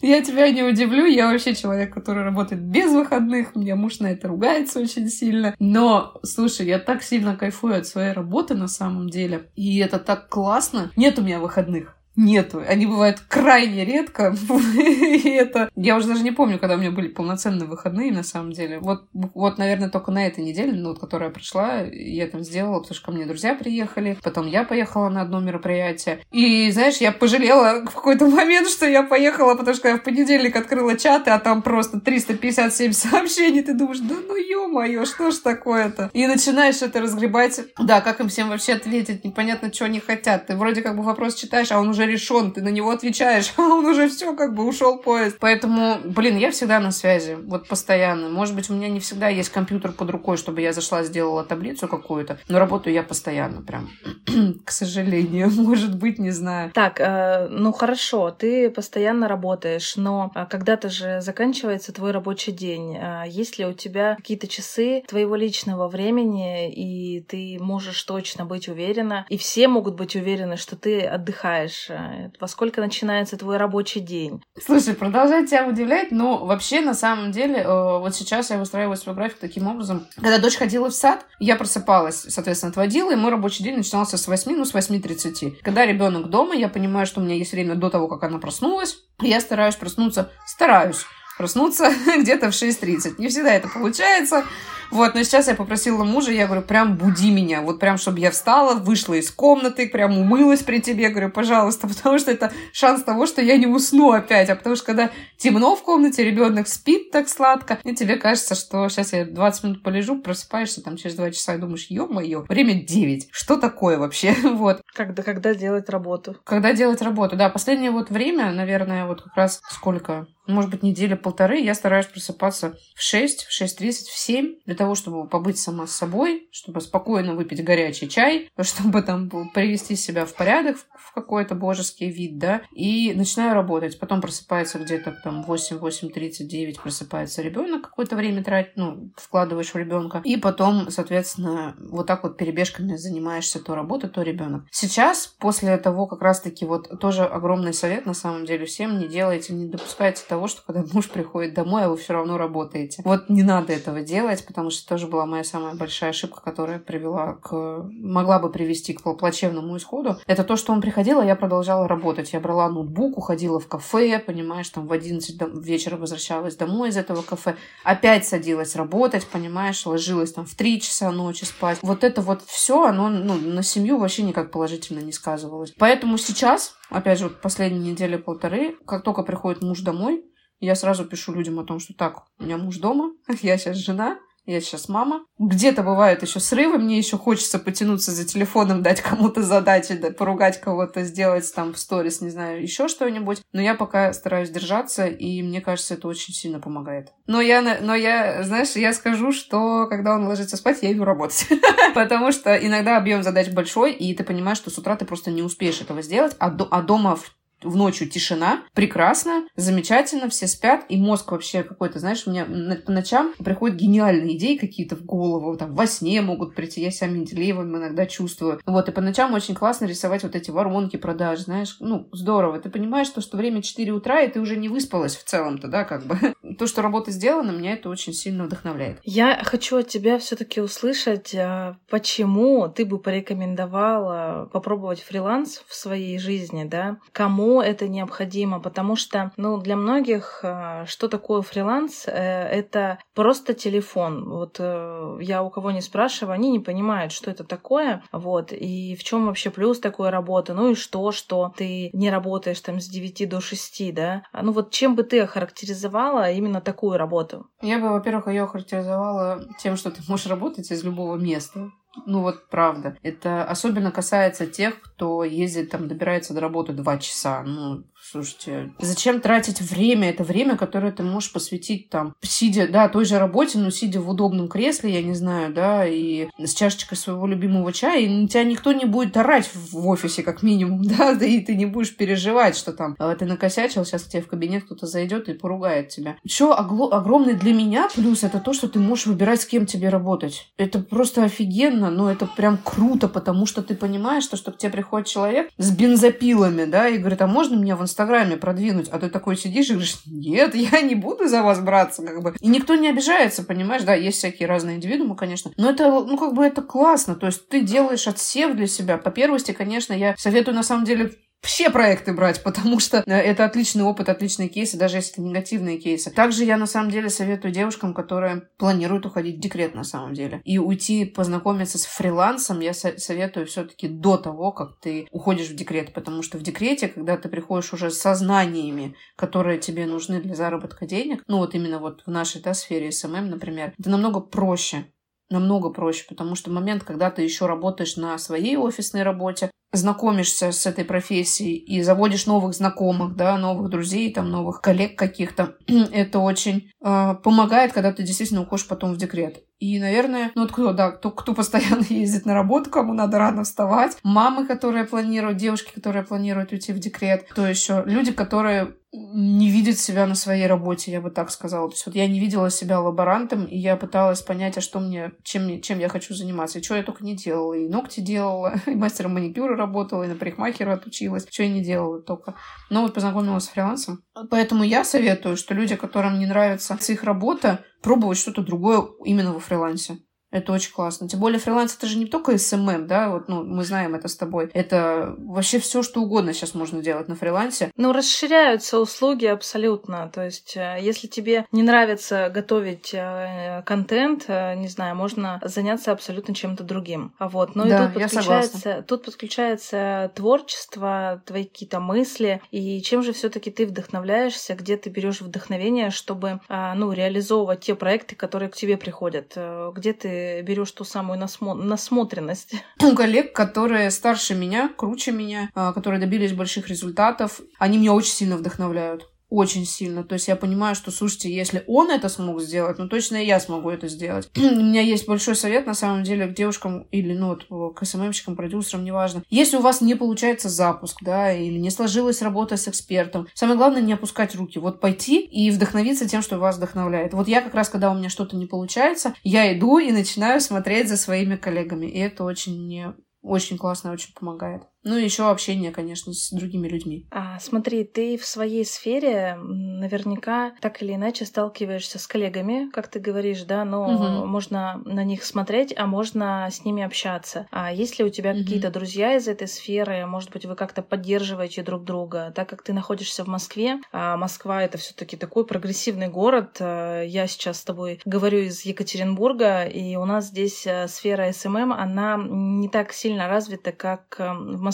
Я тебя не удивлю, я вообще человек, который работает без выходных, мне муж на это ругается очень сильно. Но, слушай, я так сильно кайфую от своей работы на самом деле, и это так классно. Нет у меня выходных нету. Они бывают крайне редко. и это... Я уже даже не помню, когда у меня были полноценные выходные, на самом деле. Вот, вот наверное, только на этой неделе, ну, вот, которая пришла, я там сделала, потому что ко мне друзья приехали. Потом я поехала на одно мероприятие. И, знаешь, я пожалела в какой-то момент, что я поехала, потому что я в понедельник открыла чаты, а там просто 357 сообщений. Ты думаешь, да ну ё-моё, что ж такое-то? И начинаешь это разгребать. Да, как им всем вообще ответить? Непонятно, что они хотят. Ты вроде как бы вопрос читаешь, а он уже решен, ты на него отвечаешь, а он уже все как бы ушел поезд. Поэтому, блин, я всегда на связи, вот постоянно. Может быть, у меня не всегда есть компьютер под рукой, чтобы я зашла, сделала таблицу какую-то, но работаю я постоянно прям. К сожалению, может быть, не знаю. Так, э, ну хорошо, ты постоянно работаешь, но а, когда-то же заканчивается твой рабочий день. А есть ли у тебя какие-то часы твоего личного времени, и ты можешь точно быть уверена, и все могут быть уверены, что ты отдыхаешь во сколько начинается твой рабочий день? Слушай, продолжает тебя удивлять, но вообще на самом деле э, вот сейчас я выстраиваю свой график таким образом. Когда дочь ходила в сад, я просыпалась, соответственно, отводила, и мой рабочий день начинался с 8, ну, с 8.30. Когда ребенок дома, я понимаю, что у меня есть время до того, как она проснулась, я стараюсь проснуться, стараюсь проснуться где-то в 6.30. Не всегда это получается, вот, но сейчас я попросила мужа, я говорю, прям буди меня, вот прям, чтобы я встала, вышла из комнаты, прям умылась при тебе, говорю, пожалуйста, потому что это шанс того, что я не усну опять, а потому что когда темно в комнате, ребенок спит так сладко, и тебе кажется, что сейчас я 20 минут полежу, просыпаешься там через 2 часа и думаешь, ё-моё, время 9, что такое вообще, вот. Когда, когда делать работу? Когда делать работу, да, последнее вот время, наверное, вот как раз сколько, может быть, неделя полторы, я стараюсь просыпаться в 6, в 6.30, в 7, для того, чтобы побыть сама с собой, чтобы спокойно выпить горячий чай, чтобы там привести себя в порядок, в какой-то божеский вид, да, и начинаю работать. Потом просыпается где-то там 8-8.39, просыпается ребенок, какое-то время тратить, ну, вкладываешь в ребенка, и потом, соответственно, вот так вот перебежками занимаешься то работа, то ребенок. Сейчас, после того, как раз-таки вот тоже огромный совет, на самом деле, всем не делайте, не допускайте того, что когда муж приходит домой, а вы все равно работаете. Вот не надо этого делать, потому что тоже была моя самая большая ошибка, которая привела к... могла бы привести к плачевному исходу. Это то, что он приходил, а я продолжала работать. Я брала ноутбук, уходила в кафе, понимаешь, там в 11 вечера возвращалась домой из этого кафе, опять садилась работать, понимаешь, ложилась там в 3 часа ночи спать. Вот это вот все, оно ну, на семью вообще никак положительно не сказывалось. Поэтому сейчас, опять же, вот последние недели полторы, как только приходит муж домой, я сразу пишу людям о том, что так, у меня муж дома, я сейчас жена, я сейчас мама. Где-то бывают еще срывы, мне еще хочется потянуться за телефоном, дать кому-то задачи, да, поругать кого-то, сделать там в сторис, не знаю, еще что-нибудь. Но я пока стараюсь держаться, и мне кажется, это очень сильно помогает. Но я, но я, знаешь, я скажу, что когда он ложится спать, я иду работать. Потому что иногда объем задач большой, и ты понимаешь, что с утра ты просто не успеешь этого сделать, а, а дома в в ночью тишина, прекрасно, замечательно, все спят, и мозг вообще какой-то, знаешь, у меня по ночам приходят гениальные идеи какие-то в голову, там, во сне могут прийти, я себя Менделеевым иногда чувствую. Вот, и по ночам очень классно рисовать вот эти воронки продаж, знаешь, ну, здорово. Ты понимаешь, то, что время 4 утра, и ты уже не выспалась в целом-то, да, как бы. То, что работа сделана, меня это очень сильно вдохновляет. Я хочу от тебя все таки услышать, а, почему ты бы порекомендовала попробовать фриланс в своей жизни, да, кому это необходимо, потому что, ну, для многих, э, что такое фриланс, э, это просто телефон. Вот э, я у кого не спрашиваю, они не понимают, что это такое, вот, и в чем вообще плюс такой работы, ну и что, что ты не работаешь там с 9 до 6, да, а, ну вот чем бы ты охарактеризовала именно такую работу? Я бы, во-первых, ее охарактеризовала тем, что ты можешь работать из любого места. Ну вот правда. Это особенно касается тех, кто ездит, там, добирается до работы два часа. Ну, Слушайте, зачем тратить время? Это время, которое ты можешь посвятить там, сидя, да, той же работе, но сидя в удобном кресле, я не знаю, да, и с чашечкой своего любимого чая, и тебя никто не будет орать в офисе, как минимум, да, и ты не будешь переживать, что там а, ты накосячил, сейчас к тебе в кабинет кто-то зайдет и поругает тебя. Еще огромный для меня плюс это то, что ты можешь выбирать, с кем тебе работать. Это просто офигенно, но это прям круто, потому что ты понимаешь, что, что к тебе приходит человек с бензопилами, да, и говорит, а можно меня в Инстаграм Инстаграме продвинуть, а ты такой сидишь и говоришь, нет, я не буду за вас браться, как бы. И никто не обижается, понимаешь, да, есть всякие разные индивидуумы, конечно, но это, ну, как бы это классно, то есть ты делаешь отсев для себя. По первости, конечно, я советую, на самом деле, все проекты брать, потому что э, это отличный опыт, отличные кейсы, даже если это негативные кейсы. Также я на самом деле советую девушкам, которые планируют уходить в декрет на самом деле. И уйти познакомиться с фрилансом я советую все-таки до того, как ты уходишь в декрет, потому что в декрете, когда ты приходишь уже с знаниями, которые тебе нужны для заработка денег, ну вот именно вот в нашей да, сфере СММ, например, это намного проще намного проще, потому что момент, когда ты еще работаешь на своей офисной работе, знакомишься с этой профессией и заводишь новых знакомых, да, новых друзей, там, новых коллег каких-то, это очень э, помогает, когда ты действительно уходишь потом в декрет. И, наверное, ну вот кто, да, кто, кто постоянно ездит на работу, кому надо рано вставать, мамы, которые планируют, девушки, которые планируют уйти в декрет, кто еще, люди, которые не видят себя на своей работе, я бы так сказала. То есть вот я не видела себя лаборантом, и я пыталась понять, а что мне, чем, чем я хочу заниматься, и что я только не делала. И ногти делала, и мастером маникюра работала, и на парикмахера отучилась. Что я не делала только. Но вот познакомилась с фрилансом. Поэтому я советую, что люди, которым не нравится их работа, пробовать что-то другое именно во фрилансе. Это очень классно. Тем более фриланс это же не только СММ, да, вот, ну, мы знаем это с тобой. Это вообще все, что угодно сейчас можно делать на фрилансе. Ну, расширяются услуги абсолютно. То есть, э, если тебе не нравится готовить э, контент, э, не знаю, можно заняться абсолютно чем-то другим. А вот. Ну да, и тут подключается, тут подключается творчество, твои какие-то мысли. И чем же все-таки ты вдохновляешься, где ты берешь вдохновение, чтобы, ну, реализовывать те проекты, которые к тебе приходят, где ты берешь ту самую насмо... насмотренность? У коллег, которые старше меня, круче меня, а, которые добились больших результатов, они меня очень сильно вдохновляют. Очень сильно. То есть я понимаю, что, слушайте, если он это смог сделать, ну точно и я смогу это сделать. У меня есть большой совет, на самом деле, к девушкам или, ну, вот, к СММщикам, продюсерам, неважно. Если у вас не получается запуск, да, или не сложилась работа с экспертом, самое главное не опускать руки. Вот пойти и вдохновиться тем, что вас вдохновляет. Вот я как раз, когда у меня что-то не получается, я иду и начинаю смотреть за своими коллегами. И это очень мне очень классно, очень помогает. Ну и еще общение, конечно, с другими людьми. А, смотри, ты в своей сфере наверняка так или иначе сталкиваешься с коллегами, как ты говоришь, да, но угу. можно на них смотреть, а можно с ними общаться. А есть ли у тебя угу. какие-то друзья из этой сферы? Может быть, вы как-то поддерживаете друг друга, так как ты находишься в Москве, а Москва это все-таки такой прогрессивный город. А, я сейчас с тобой говорю из Екатеринбурга, и у нас здесь э, сфера СММ, она не так сильно развита, как э, в Москве,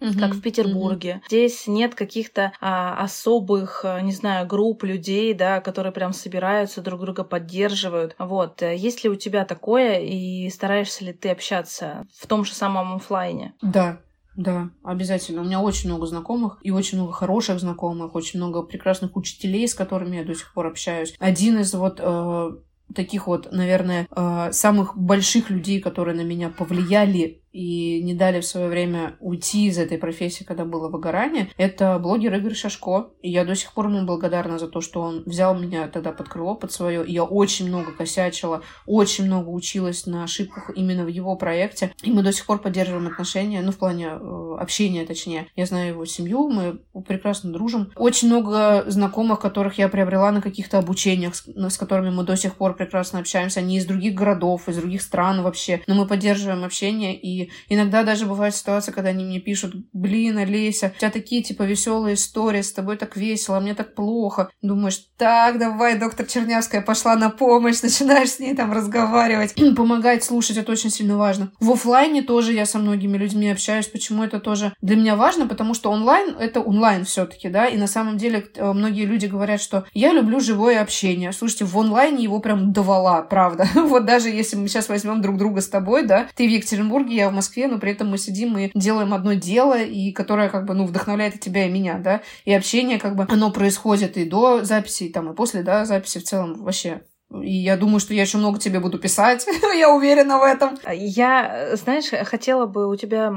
угу, как в Петербурге. Угу. Здесь нет каких-то а, особых, а, не знаю, групп людей, да, которые прям собираются, друг друга поддерживают. Вот. Есть ли у тебя такое, и стараешься ли ты общаться в том же самом офлайне? Да, да, обязательно. У меня очень много знакомых и очень много хороших знакомых, очень много прекрасных учителей, с которыми я до сих пор общаюсь. Один из вот э, таких вот, наверное, э, самых больших людей, которые на меня повлияли и не дали в свое время уйти из этой профессии, когда было выгорание, это блогер Игорь Шашко. И я до сих пор ему благодарна за то, что он взял меня тогда под крыло, под свое. Я очень много косячила, очень много училась на ошибках именно в его проекте. И мы до сих пор поддерживаем отношения, ну, в плане э, общения, точнее. Я знаю его семью, мы прекрасно дружим. Очень много знакомых, которых я приобрела на каких-то обучениях, с, с которыми мы до сих пор прекрасно общаемся. Они из других городов, из других стран вообще. Но мы поддерживаем общение, и иногда даже бывает ситуация, когда они мне пишут, блин, Олеся, у тебя такие, типа, веселые истории, с тобой так весело, а мне так плохо. Думаешь, так, давай, доктор Чернявская пошла на помощь, начинаешь с ней там разговаривать, помогать, слушать, это очень сильно важно. В офлайне тоже я со многими людьми общаюсь, почему это тоже для меня важно, потому что онлайн — это онлайн все таки да, и на самом деле э, многие люди говорят, что я люблю живое общение. Слушайте, в онлайне его прям давала, правда. вот даже если мы сейчас возьмем друг друга с тобой, да, ты в Екатеринбурге, я в Москве, но при этом мы сидим и делаем одно дело, и которое как бы, ну, вдохновляет и тебя, и меня, да, и общение как бы, оно происходит и до записи, и там, и после, да, записи в целом вообще и я думаю, что я еще много тебе буду писать. я уверена в этом. Я, знаешь, хотела бы у тебя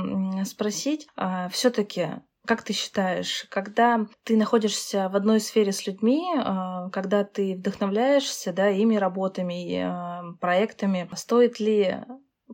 спросить, а, все-таки как ты считаешь, когда ты находишься в одной сфере с людьми, а, когда ты вдохновляешься да, ими работами, а, проектами, стоит ли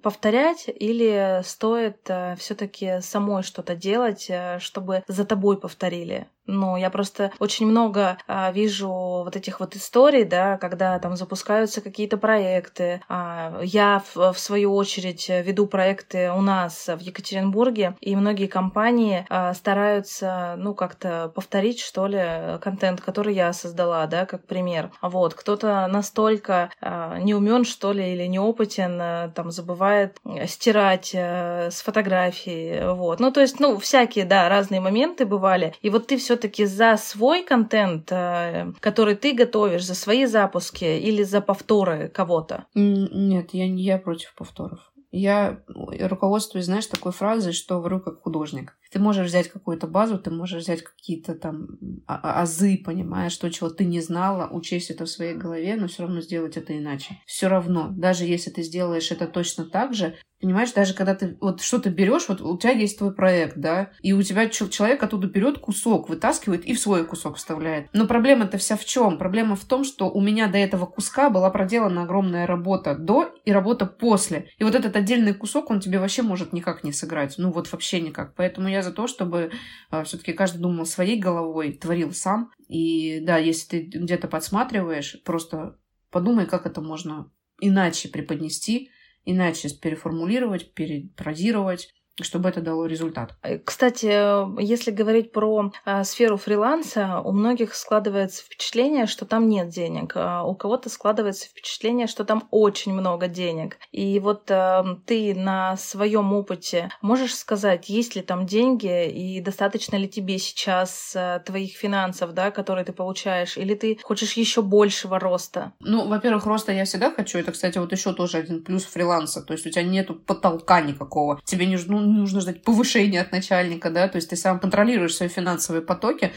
повторять или стоит э, все-таки самой что-то делать, э, чтобы за тобой повторили? Ну, я просто очень много а, вижу вот этих вот историй, да, когда там запускаются какие-то проекты. А, я, в, в свою очередь, веду проекты у нас в Екатеринбурге, и многие компании а, стараются, ну, как-то повторить, что ли, контент, который я создала, да, как пример. Вот, кто-то настолько а, не умен, что ли, или неопытен, а, там, забывает стирать а, с фотографий, вот. Ну, то есть, ну, всякие, да, разные моменты бывали. И вот ты все все-таки за свой контент, э, который ты готовишь, за свои запуски или за повторы кого-то? Нет, я не я против повторов. Я руководствуюсь, знаешь, такой фразой, что вру как художник. Ты можешь взять какую-то базу, ты можешь взять какие-то там а, а, азы, понимаешь, то, чего ты не знала, учесть это в своей голове, но все равно сделать это иначе. Все равно, даже если ты сделаешь это точно так же, Понимаешь, даже когда ты вот что-то берешь, вот у тебя есть твой проект, да, и у тебя человек оттуда берет кусок, вытаскивает и в свой кусок вставляет. Но проблема-то вся в чем? Проблема в том, что у меня до этого куска была проделана огромная работа до и работа после. И вот этот отдельный кусок, он тебе вообще может никак не сыграть. Ну вот вообще никак. Поэтому я за то, чтобы а, все-таки каждый думал своей головой, творил сам. И да, если ты где-то подсматриваешь, просто подумай, как это можно иначе преподнести, иначе переформулировать, перепродировать, чтобы это дало результат. Э, кстати, если говорить про а, сферу фриланса, у многих складывается впечатление, что там нет денег, а у кого-то складывается впечатление, что там очень много денег. И вот ты на своем опыте можешь сказать, есть ли там деньги и достаточно ли тебе сейчас твоих финансов, да, которые ты получаешь, или ты хочешь еще большего роста? Ну, во-первых, роста я всегда хочу. Это, кстати, вот еще тоже один плюс фриланса. То есть у тебя нету потолка никакого. Тебе не нужно нужно ждать повышения от начальника, да, то есть ты сам контролируешь свои финансовые потоки,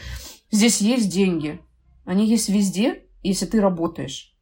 Здесь есть деньги. Они есть везде, если ты работаешь.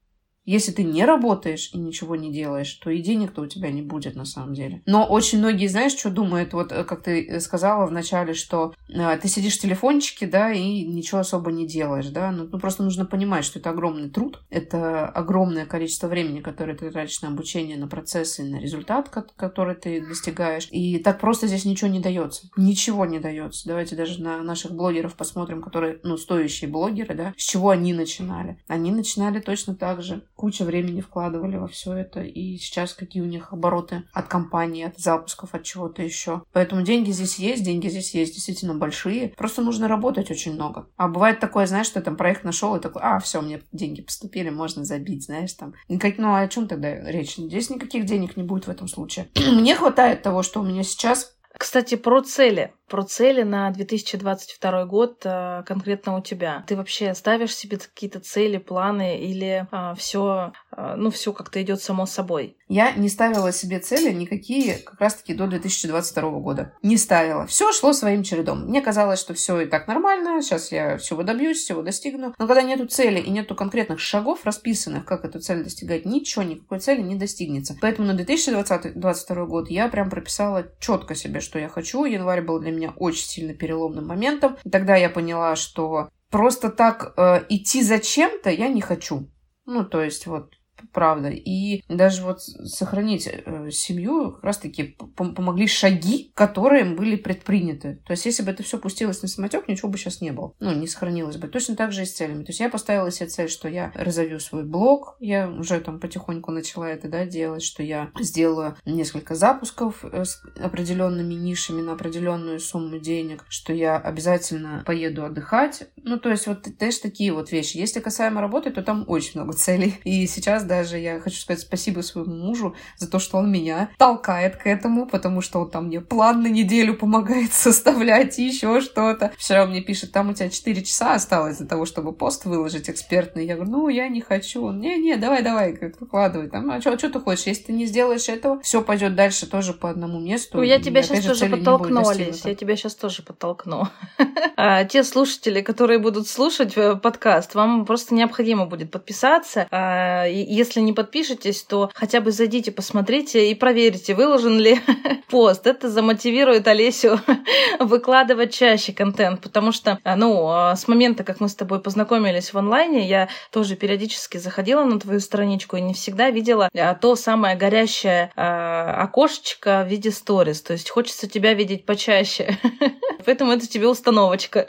Если ты не работаешь и ничего не делаешь, то и денег-то у тебя не будет на самом деле. Но очень многие, знаешь, что думают, вот э, как ты сказала вначале, что э, ты сидишь в телефончике, да, и ничего особо не делаешь, да, ну, ну просто нужно понимать, что это огромный труд, это огромное количество времени, которое ты тратишь на обучение, на процессы, на результат, который ты достигаешь, и так просто здесь ничего не дается, ничего не дается. Давайте даже на наших блогеров посмотрим, которые, ну, стоящие блогеры, да, с чего они начинали. Они начинали точно так же куча времени вкладывали во все это, и сейчас какие у них обороты от компании, от запусков, от чего-то еще. Поэтому деньги здесь есть, деньги здесь есть действительно большие, просто нужно работать очень много. А бывает такое, знаешь, что там проект нашел и такой, а, все, мне деньги поступили, можно забить, знаешь, там. Никак... Ну, а о чем тогда речь? Здесь никаких денег не будет в этом случае. Мне хватает того, что у меня сейчас. Кстати, про цели про цели на 2022 год а, конкретно у тебя. Ты вообще ставишь себе какие-то цели, планы или а, все, а, ну, все как-то идет само собой? Я не ставила себе цели никакие как раз-таки до 2022 года. Не ставила. Все шло своим чередом. Мне казалось, что все и так нормально, сейчас я всего добьюсь, всего достигну. Но когда нету цели и нету конкретных шагов расписанных, как эту цель достигать, ничего, никакой цели не достигнется. Поэтому на 2022 год я прям прописала четко себе, что я хочу. Январь был для меня меня очень сильно переломным моментом. И тогда я поняла, что просто так э, идти за чем-то я не хочу. Ну, то есть вот правда. И даже вот сохранить э, семью как раз-таки помогли шаги, которые были предприняты. То есть, если бы это все пустилось на самотек, ничего бы сейчас не было. Ну, не сохранилось бы. Точно так же и с целями. То есть, я поставила себе цель, что я разовью свой блог. Я уже там потихоньку начала это, да, делать, что я сделаю несколько запусков э, с определенными нишами на определенную сумму денег, что я обязательно поеду отдыхать. Ну, то есть, вот, знаешь, такие вот вещи. Если касаемо работы, то там очень много целей. И сейчас даже я хочу сказать спасибо своему мужу за то, что он меня толкает к этому, потому что он там мне план на неделю помогает составлять и еще что-то. Вчера он мне пишет, там у тебя 4 часа осталось для того, чтобы пост выложить экспертный. Я говорю, ну, я не хочу. Он, не-не, давай-давай, выкладывай. Там, а что, что ты хочешь? Если ты не сделаешь этого, все пойдет дальше тоже по одному месту. Ну, я тебя сейчас тоже подтолкнулись. Я тебя сейчас тоже подтолкну. А, те слушатели, которые будут слушать э, подкаст, вам просто необходимо будет подписаться. А, если не подпишетесь, то хотя бы зайдите, посмотрите и проверьте, выложен ли пост. Это замотивирует Олесю выкладывать чаще контент, потому что, а, ну, а, с момента, как мы с тобой познакомились в онлайне, я тоже периодически заходила на твою страничку и не всегда видела а, то самое горящее окошечко в виде сторис. То есть хочется тебя видеть почаще. Поэтому это тебе установочка.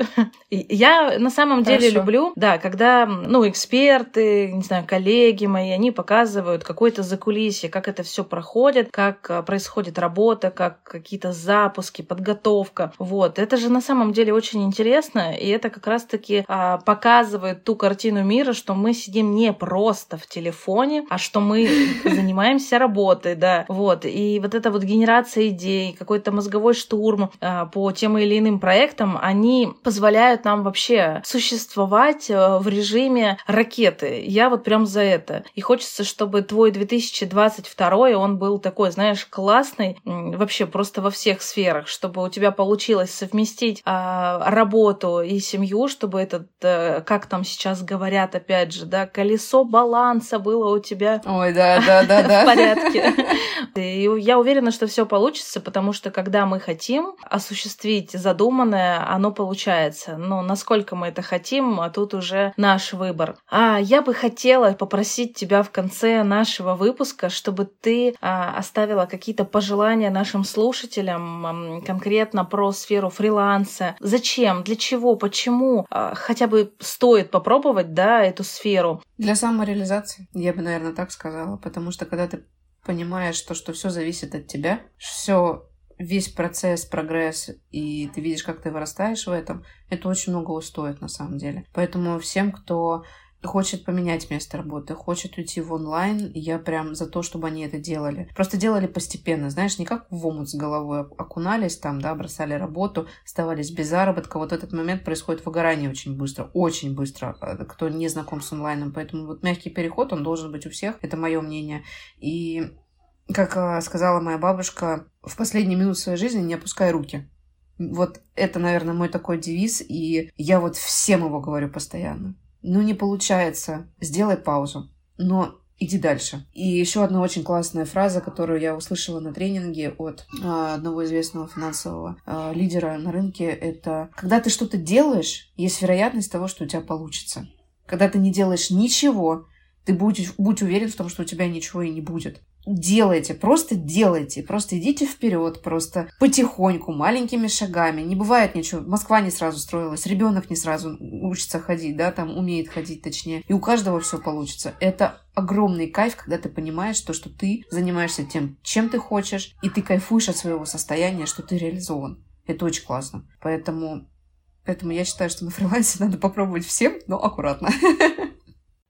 Я на самом деле Хорошо. люблю, да, когда, ну, эксперты, не знаю, коллеги мои, они показывают какое-то закулисье, как это все проходит, как а, происходит работа, как какие-то запуски, подготовка. Вот. Это же на самом деле очень интересно, и это как раз-таки а, показывает ту картину мира, что мы сидим не просто в телефоне, а что мы занимаемся работой, да. Вот. И вот эта вот генерация идей, какой-то мозговой штурм а, по тем или иным проектам, они позволяют нам вообще существовать а, в режиме ракеты. Я вот прям за это. И хочется чтобы твой 2022 он был такой, знаешь, классный, вообще просто во всех сферах, чтобы у тебя получилось совместить а, работу и семью, чтобы этот, а, как там сейчас говорят, опять же, да, колесо баланса было у тебя Ой, да, да, да, да. в порядке. И я уверена, что все получится, потому что когда мы хотим осуществить задуманное, оно получается. Но насколько мы это хотим, а тут уже наш выбор. А я бы хотела попросить тебя в конце нашего выпуска, чтобы ты а, оставила какие-то пожелания нашим слушателям конкретно про сферу фриланса. Зачем? Для чего? Почему? А, хотя бы стоит попробовать, да, эту сферу. Для самореализации, я бы, наверное, так сказала. Потому что когда ты понимаешь то, что все зависит от тебя, все весь процесс, прогресс, и ты видишь, как ты вырастаешь в этом, это очень много стоит на самом деле. Поэтому всем, кто хочет поменять место работы, хочет уйти в онлайн, я прям за то, чтобы они это делали. Просто делали постепенно, знаешь, не как в омут с головой окунались там, да, бросали работу, оставались без заработка. Вот этот момент происходит выгорание очень быстро, очень быстро, э, кто не знаком с онлайном. Поэтому вот мягкий переход, он должен быть у всех, это мое мнение. И как э, сказала моя бабушка, в последние минуты своей жизни не опускай руки. Вот это, наверное, мой такой девиз, и я вот всем его говорю постоянно. Ну, не получается, сделай паузу. Но иди дальше. И еще одна очень классная фраза, которую я услышала на тренинге от э, одного известного финансового э, лидера на рынке, это когда ты что-то делаешь, есть вероятность того, что у тебя получится. Когда ты не делаешь ничего, ты будь, будь уверен в том, что у тебя ничего и не будет делайте, просто делайте, просто идите вперед, просто потихоньку, маленькими шагами. Не бывает ничего. Москва не сразу строилась, ребенок не сразу учится ходить, да, там умеет ходить точнее. И у каждого все получится. Это огромный кайф, когда ты понимаешь то, что ты занимаешься тем, чем ты хочешь, и ты кайфуешь от своего состояния, что ты реализован. Это очень классно. Поэтому, поэтому я считаю, что на фрилансе надо попробовать всем, но аккуратно.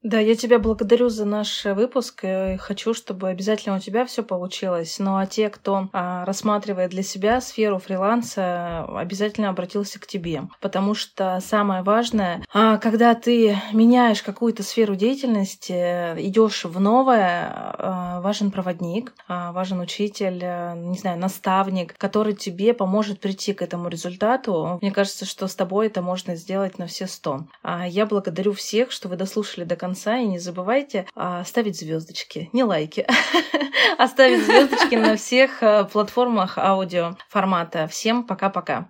Да, я тебя благодарю за наш выпуск. И хочу, чтобы обязательно у тебя все получилось. Ну а те, кто а, рассматривает для себя сферу фриланса, обязательно обратился к тебе. Потому что самое важное, а, когда ты меняешь какую-то сферу деятельности, идешь в новое, а, важен проводник, а, важен учитель, а, не знаю, наставник, который тебе поможет прийти к этому результату. Мне кажется, что с тобой это можно сделать на все сто. А, я благодарю всех, что вы дослушали до конца конца. И не забывайте а, ставить звездочки, не лайки, а ставить звездочки на всех а, платформах аудио формата. Всем пока-пока.